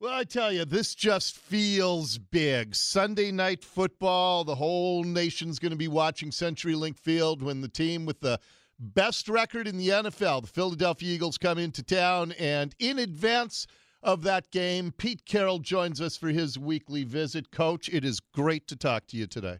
Well, I tell you, this just feels big. Sunday night football, the whole nation's going to be watching CenturyLink Field when the team with the best record in the NFL, the Philadelphia Eagles, come into town. And in advance of that game, Pete Carroll joins us for his weekly visit. Coach, it is great to talk to you today.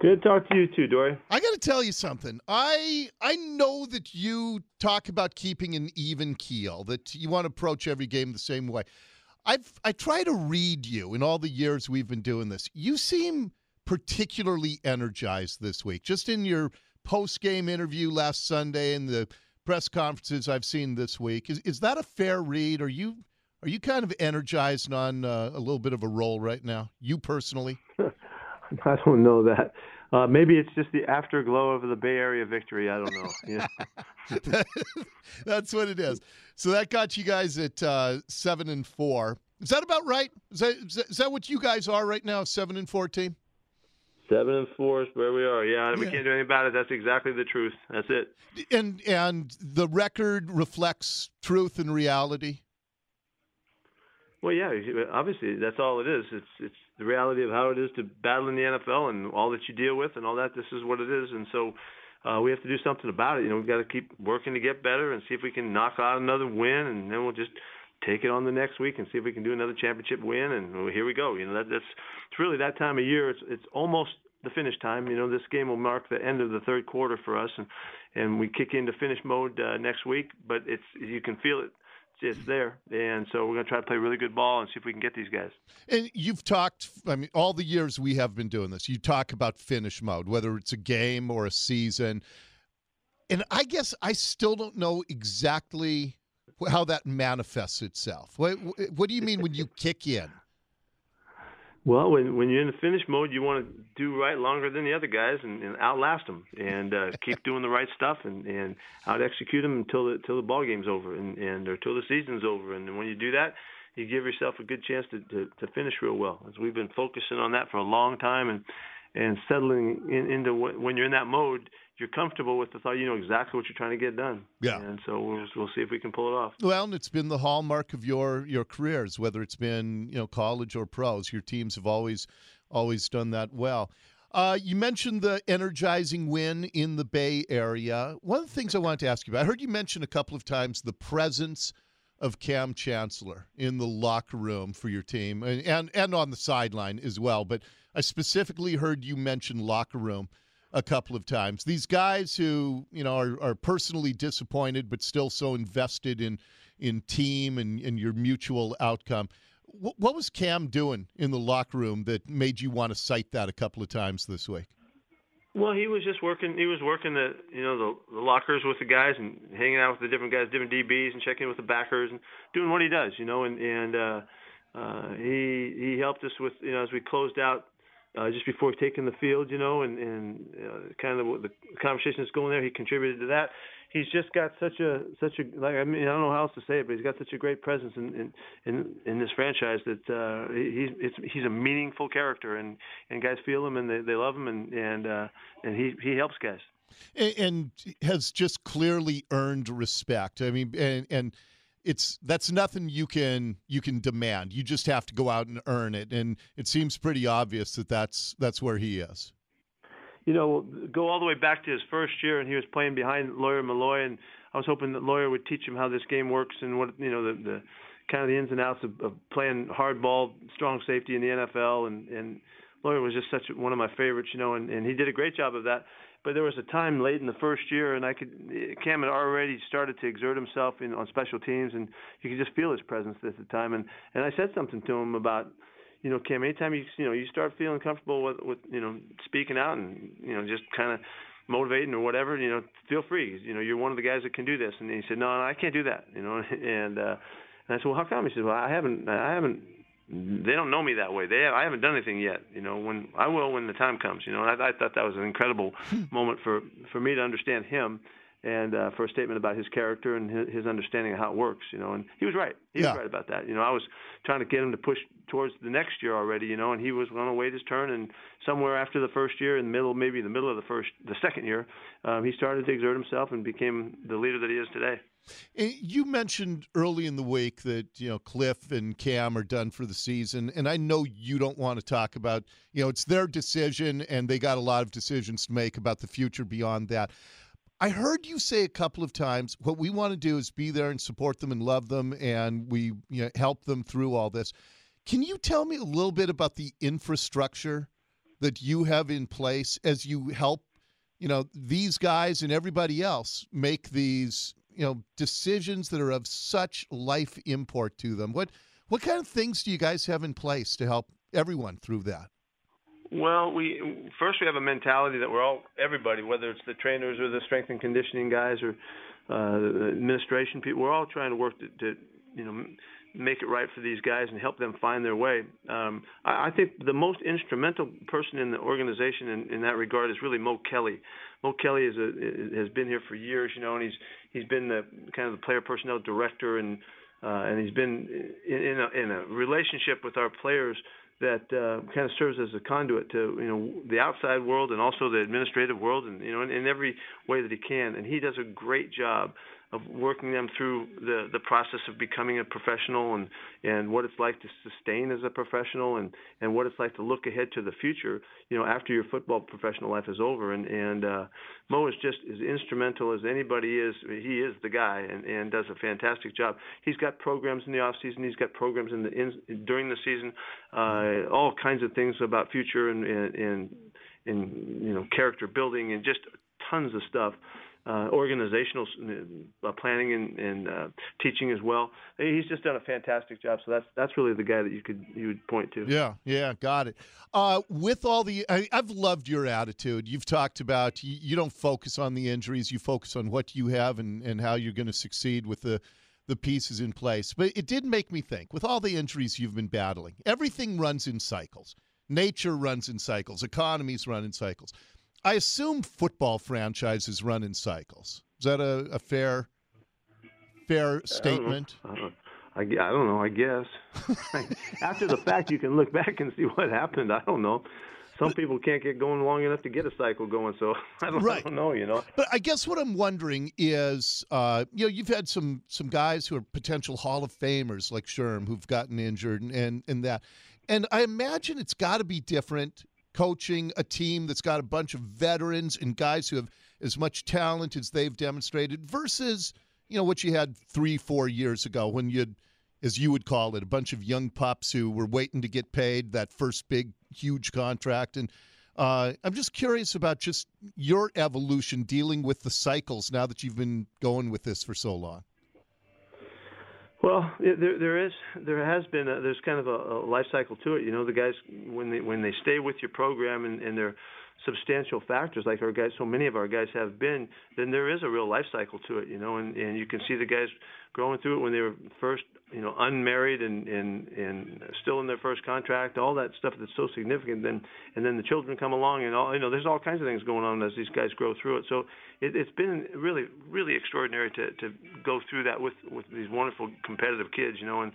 Good to talk to you too, Dori. I got to tell you something. I I know that you talk about keeping an even keel, that you want to approach every game the same way. I've I try to read you in all the years we've been doing this. You seem particularly energized this week. Just in your post game interview last Sunday and the press conferences I've seen this week, is is that a fair read? Are you are you kind of energized on uh, a little bit of a roll right now? You personally? I don't know that. Uh, maybe it's just the afterglow of the Bay Area victory. I don't know. Yeah. That's what it is. So that got you guys at uh, seven and four. Is that about right? Is that, is that, is that what you guys are right now? Seven and four team. Seven and four is where we are. Yeah, we can't do anything about it. That's exactly the truth. That's it. And and the record reflects truth and reality. Well, yeah, obviously that's all it is. It's it's the reality of how it is to battle in the NFL and all that you deal with and all that. This is what it is, and so uh, we have to do something about it. You know, we've got to keep working to get better and see if we can knock out another win, and then we'll just take it on the next week and see if we can do another championship win. And well, here we go. You know, that, that's it's really that time of year. It's it's almost the finish time. You know, this game will mark the end of the third quarter for us, and and we kick into finish mode uh, next week. But it's you can feel it it's there. And so we're going to try to play really good ball and see if we can get these guys. And you've talked, I mean, all the years we have been doing this, you talk about finish mode, whether it's a game or a season. And I guess I still don't know exactly how that manifests itself. What, what do you mean when you kick in? Well, when when you're in the finish mode, you want to do right longer than the other guys and, and outlast them, and uh, keep doing the right stuff and and out execute them until the until the ball game's over and and or until the season's over. And when you do that, you give yourself a good chance to to, to finish real well. As we've been focusing on that for a long time, and and settling in, into when you're in that mode, you're comfortable with the thought. You know exactly what you're trying to get done. Yeah. And so we'll, we'll see if we can pull it off. Well, and it's been the hallmark of your your careers, whether it's been you know college or pros. Your teams have always always done that well. Uh, you mentioned the energizing win in the Bay Area. One of the things I wanted to ask you about, I heard you mention a couple of times the presence of Kam Chancellor in the locker room for your team and, and, and on the sideline as well. But I specifically heard you mention locker room a couple of times. These guys who you know are, are personally disappointed, but still so invested in in team and, and your mutual outcome. W- what was Kam doing in the locker room that made you want to cite that a couple of times this week? Well, he was just working. He was working the you know the, the lockers with the guys and hanging out with the different guys, different DBs, and checking with the backers and doing what he does. You know, and and uh, uh, he he helped us with you know as we closed out uh, just before taking the field, you know, and and uh, kind of the conversation that's going there. He contributed to that. He's just got such a such a like I mean I don't know how else to say it, but he's got such a great presence in in in, in this franchise that uh, he's it's, he's a meaningful character, and and guys feel him and they they love him, and and uh, and he he helps guys. And, and has just clearly earned respect. I mean, and and it's that's nothing you can you can demand. You just have to go out and earn it, and it seems pretty obvious that that's that's where he is. You know, go all the way back to his first year, and he was playing behind Lawyer Milloy, and I was hoping that Lawyer would teach him how this game works and what you know the, the kind of the ins and outs of, of playing hardball, strong safety in the NFL, and and Lawyer was just such one of my favorites, you know, and, and he did a great job of that but there was a time late in the first year, and I could Kam had already started to exert himself in, on special teams, and you could just feel his presence at the time. And and I said something to him about, you know, Kam, anytime you you know you start feeling comfortable with with you know speaking out and you know just kind of motivating or whatever, you know, feel free. You know, you're one of the guys that can do this. And he said, no, no I can't do that. You know, and uh, and I said, well, how come? He said, well, I haven't I haven't they don't know me that way. They I haven't done anything yet. You know, when I will when the time comes. You know, and I, I thought that was an incredible hmm. moment for for me to understand him and uh, for a statement about his character and his, his understanding of how it works. You know, and he was right. He yeah. was right about that. You know, I was trying to get him to push towards the next year already. You know, and he was going to wait his turn. And somewhere after the first year, in the middle, maybe the middle of the first, the second year, um, he started to exert himself and became the leader that he is today. You mentioned early in the week that you know Cliff and Kam are done for the season, and I know you don't want to talk about you know it's their decision, and they got a lot of decisions to make about the future beyond that. I heard you say a couple of times what we want to do is be there and support them and love them, and we you know, help them through all this. Can you tell me a little bit about the infrastructure that you have in place as you help you know these guys and everybody else make these you know decisions that are of such life import to them. What what kind of things do you guys have in place to help everyone through that? Well, we first we have a mentality that we're all everybody, whether it's the trainers or the strength and conditioning guys or uh, the administration people, we're all trying to work to, to you know make it right for these guys and help them find their way. Um, I, I think the most instrumental person in the organization in, in that regard is really Mo Kelly. Mo Kelly is a, has been here for years, you know, and he's he's been the kind of the player personnel director and uh, and he's been in, in, a, in a relationship with our players that uh, kind of serves as a conduit to you know the outside world and also the administrative world and you know in, in every way that he can. And he does a great job of working them through the the process of becoming a professional and and what it's like to sustain as a professional and and what it's like to look ahead to the future you know after your football professional life is over. And and uh Mo is just as instrumental as anybody is. He is the guy and and does a fantastic job. He's got programs in the off season. He's got programs in the in during the season uh all kinds of things about future and and and, and you know character building and just tons of stuff uh, organizational uh, planning and, and uh, teaching as well. He's just done a fantastic job. So that's that's really the guy that you could you would point to. Yeah, yeah, got it. Uh, with all the, I, have loved your attitude. You've talked about you, you, don't focus on the injuries, you focus on what you have and and how you're going to succeed with the the pieces in place. But it did make me think with all the injuries you've been battling, everything runs in cycles. Nature runs in cycles. Economies run in cycles. I assume football franchises run in cycles. Is that a, a fair fair statement? I don't, know. I, I, I don't know. I guess after the fact, you can look back and see what happened. I don't know. Some people can't get going long enough to get a cycle going, so I don't, right. I don't know. You know. But I guess what I'm wondering is, uh, you know, you've had some some guys who are potential Hall of Famers like Sherm who've gotten injured and and, and that, and I imagine it's got to be different coaching a team that's got a bunch of veterans and guys who have as much talent as they've demonstrated versus you know what you had three four years ago when you'd as you would call it a bunch of young pups who were waiting to get paid that first big huge contract. And uh, i'm just curious about just your evolution dealing with the cycles now that you've been going with this for so long well, there there is there has been a, there's kind of a, a life cycle to it. You know, the guys when they when they stay with your program and, and they're substantial factors like our guys, so many of our guys have been, then there is a real life cycle to it. You know, and and you can see the guys growing through it when they were first you know unmarried and and and still in their first contract all that stuff that's so significant then and then the children come along and all you know there's all kinds of things going on as these guys grow through it so it, it's been really really extraordinary to to go through that with with these wonderful competitive kids you know and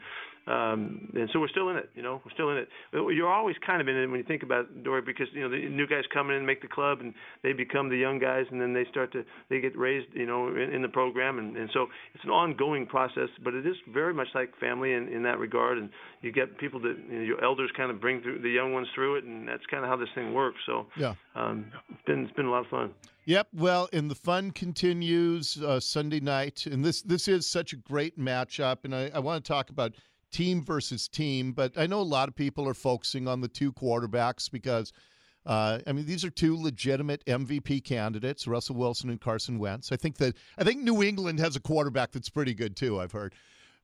um, and so we're still in it, you know, we're still in it. You're always kind of in it when you think about it, Dori, because you know the new guys come in and make the club, and they become the young guys, and then they start to they get raised, you know, in, in the program, and, and so it's an ongoing process. But it is very much like family in, in that regard, and you get people that you know, your elders kind of bring through the young ones through it, and that's kind of how this thing works. So yeah, um, it's been it's been a lot of fun. Yep. Well, and the fun continues uh, Sunday night, and this this is such a great matchup, and I, I want to talk about team versus team. But I know a lot of people are focusing on the two quarterbacks because, uh, I mean, these are two legitimate MVP candidates, Russell Wilson and Carson Wentz. I think that I think New England has a quarterback that's pretty good too. I've heard.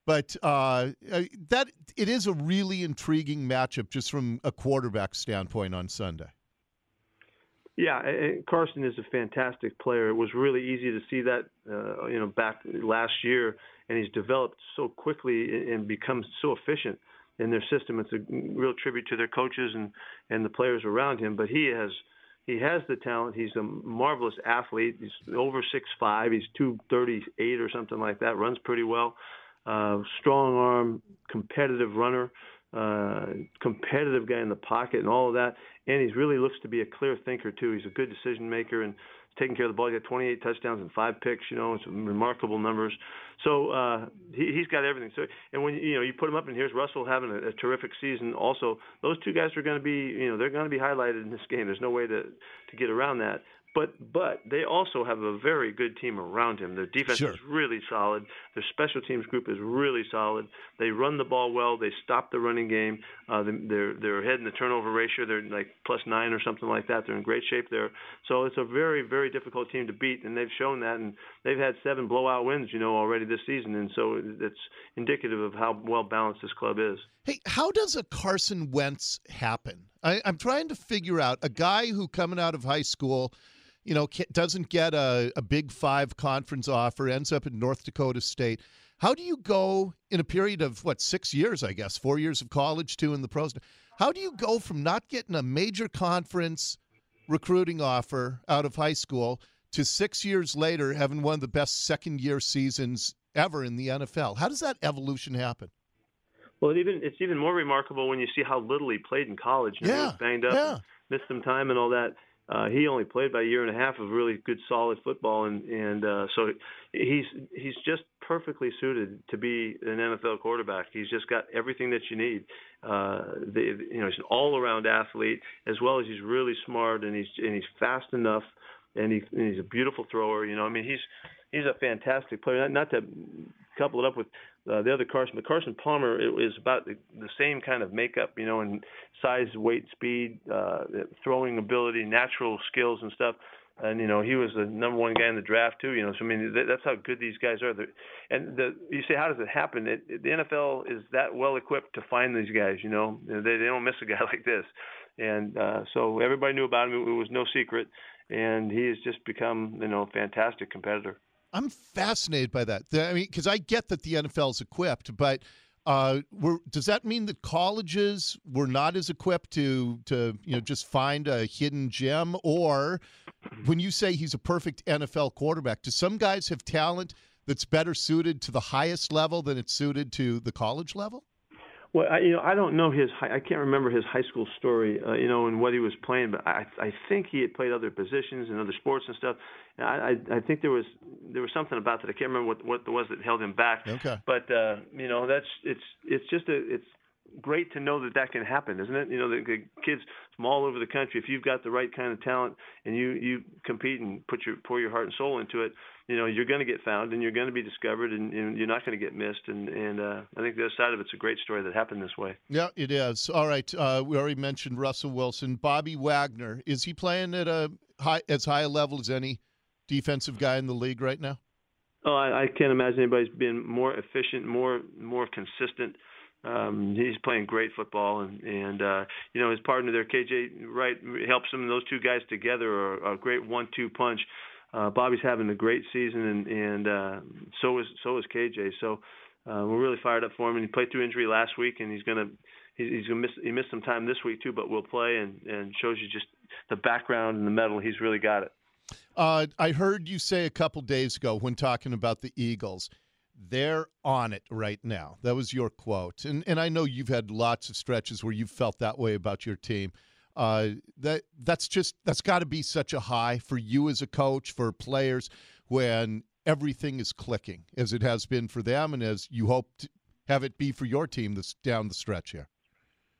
But uh, that it is a really intriguing matchup just from a quarterback standpoint on Sunday. Yeah, Carson is a fantastic player. It was really easy to see that, uh, you know, back last year and he's developed so quickly and become so efficient in their system. It's a real tribute to their coaches and and the players around him. But he has he has the talent. He's a marvelous athlete. He's over six five. He's two thirty eight or something like that. Runs pretty well. Uh, strong arm, competitive runner, uh, competitive guy in the pocket, and all of that. And he really looks to be a clear thinker too. He's a good decision maker, and taking care of the ball. He got 28 touchdowns and five picks. You know, it's remarkable numbers. So uh, he, he's got everything. So and when you know you put him up, and here's Russell having a, a terrific season. Also, those two guys are going to be you know they're going to be highlighted in this game. There's no way to to get around that. But but they also have a very good team around him. Their defense sure. is really solid. Their special teams group is really solid. They run the ball well. They stop the running game. Uh, they're they're ahead in the turnover ratio. They're like plus nine or something like that. They're in great shape there. So it's a very very difficult team to beat, and they've shown that. And they've had seven blowout wins, you know, already this season. And so it's indicative of how well balanced this club is. Hey, how does a Carson Wentz happen? I, I'm trying to figure out a guy who coming out of high school you know, doesn't get a, a Big Five conference offer, ends up in North Dakota State. How do you go in a period of what six years, I guess, four years of college, two in the pros? How do you go from not getting a major conference recruiting offer out of high school to six years later having one of the best second year seasons ever in the NFL? How does that evolution happen? Well, it even it's even more remarkable when you see how little he played in college. You know, yeah, he was banged up, yeah. missed some time, and all that uh, he only played about a year and a half of really good, solid football, and and uh, so he's he's just perfectly suited to be an NFL quarterback. He's just got everything that you need. Uh, the, you know, he's an all-around athlete as well as he's really smart and he's and he's fast enough, and, he, and he's a beautiful thrower. You know, I mean, he's he's a fantastic player. Not, not to couple it up with uh, the other Carson, but Carson Palmer is about the, the same kind of makeup, you know, in size, weight, speed, uh, throwing ability, natural skills and stuff. And you know he was the number one guy in the draft too. You know, so I mean that, that's how good these guys are. They're, and the, you say how does it happen? It, it, the NFL is that well equipped to find these guys. You know, they, they don't miss a guy like this. And uh, so everybody knew about him. It was no secret, and he has just become you know a fantastic competitor. I'm fascinated by that. I mean, because I get that the NFL is equipped, but uh, does that mean that colleges were not as equipped to to you know just find a hidden gem? Or when you say he's a perfect NFL quarterback, do some guys have talent that's better suited to the highest level than it's suited to the college level? Well, I, you know, I don't know his. I can't remember his high school story, uh, you know, and what he was playing. But I, I think he had played other positions and other sports and stuff. And I, I, I think there was there was something about that. I can't remember what what it was that held him back. Okay. But uh, you know, that's it's it's just a it's great to know that that can happen, isn't it? You know, the, the kids from all over the country. If you've got the right kind of talent and you you compete and put your pour your heart and soul into it, you know you're going to get found and you're going to be discovered and, and you're not going to get missed. And and uh, I think the other side of it's a great story that happened this way. Yeah, it is. All right, uh, we already mentioned Russell Wilson, Bobby Wagner. Is he playing at a high as high a level as any defensive guy in the league right now? Oh, I, I can't imagine anybody's been more efficient, more more consistent. Um, he's playing great football, and and uh, you know his partner there, KJ Wright, helps him. Those two guys together are a great one-two punch uh, Bobby's having a great season, and and uh, so is so is KJ. So uh, we're really fired up for him. And he played through injury last week, and he's gonna he's, he's gonna miss he missed some time this week too, but we'll play and and shows you just the background and the mettle. He's really got it. Uh, I heard you say a couple days ago when talking about the Eagles, they're on it right now. That was your quote, and and I know you've had lots of stretches where you've felt that way about your team. Uh, that that's just that's got to be such a high for you as a coach for players when everything is clicking as it has been for them and as you hope to have it be for your team this down the stretch here.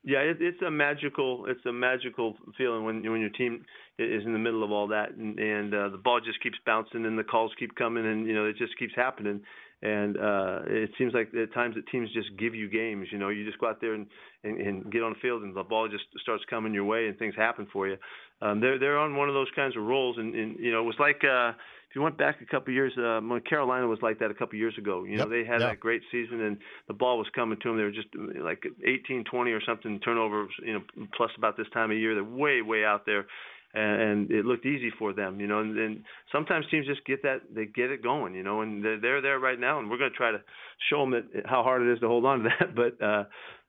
Yeah, it, it's a magical it's a magical feeling when when your team is in the middle of all that and and uh, the ball just keeps bouncing and the calls keep coming and you know it just keeps happening and uh, it seems like at times that teams just give you games. You know, you just go out there and, and, and get on the field, and the ball just starts coming your way, and things happen for you. Um, they're they're on one of those kinds of rolls, and, and you know, it was like uh, if you went back a couple of years, uh, when Carolina was like that a couple of years ago. You know, yep, they had yep. that great season, and the ball was coming to them. They were just like 18, 20 or something turnovers. You know, plus about this time of year, they're way way out there and, and it looked easy for them, you know. And, and sometimes teams just get that they get it going, you know, and they're, they're there right now, and we're going to try to show them that how hard it is to hold on to that, but. uh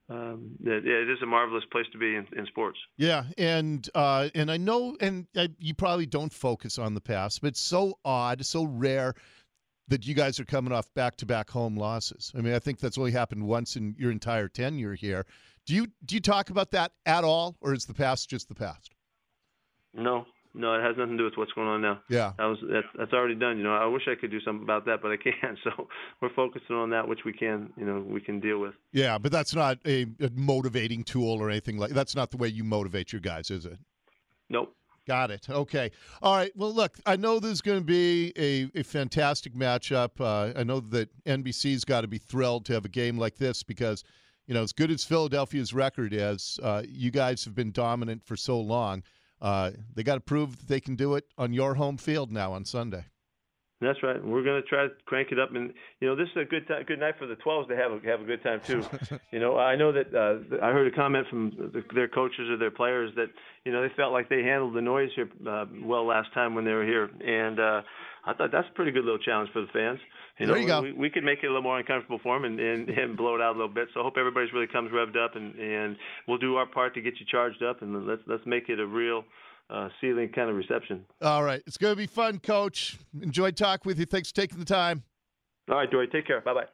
um, it, it is a marvelous place to be in, in sports. Yeah, and uh, and I know, and I, you probably don't focus on the past, but it's so odd, so rare that you guys are coming off back-to-back home losses. I mean, I think that's only happened once in your entire tenure here. Do you do you talk about that at all, or is the past just the past? No, No, it has nothing to do with what's going on now. Yeah, that was that's, that's already done. You know, I wish I could do something about that, but I can't. So we're focusing on that, which we can. You know, we can deal with. Yeah, but that's not a, a motivating tool or anything like. That's not the way you motivate your guys, is it? Nope. Got it. Okay. All right. Well, look, I know there's going to be a, a fantastic matchup. Uh, I know that NBC's got to be thrilled to have a game like this because, you know, as good as Philadelphia's record is, uh, you guys have been dominant for so long. Uh, they got to prove that they can do it on your home field now on Sunday. That's right. We're going to try to crank it up, and you know this is a good time, good night for the 12s to have a, have a good time too. you know, I know that uh, I heard a comment from the, their coaches or their players that you know they felt like they handled the noise here uh, well last time when they were here, and uh, I thought that's a pretty good little challenge for the fans. You know, there you go. We, we could make it a little more uncomfortable for them and, and, and blow it out a little bit. So I hope everybody's really comes revved up, and, and we'll do our part to get you charged up, and let's let's make it a real uh, ceiling kind of reception. All right. It's going to be fun, Coach. Enjoyed talking with you. Thanks for taking the time. All right, Dori. Take care. Bye bye.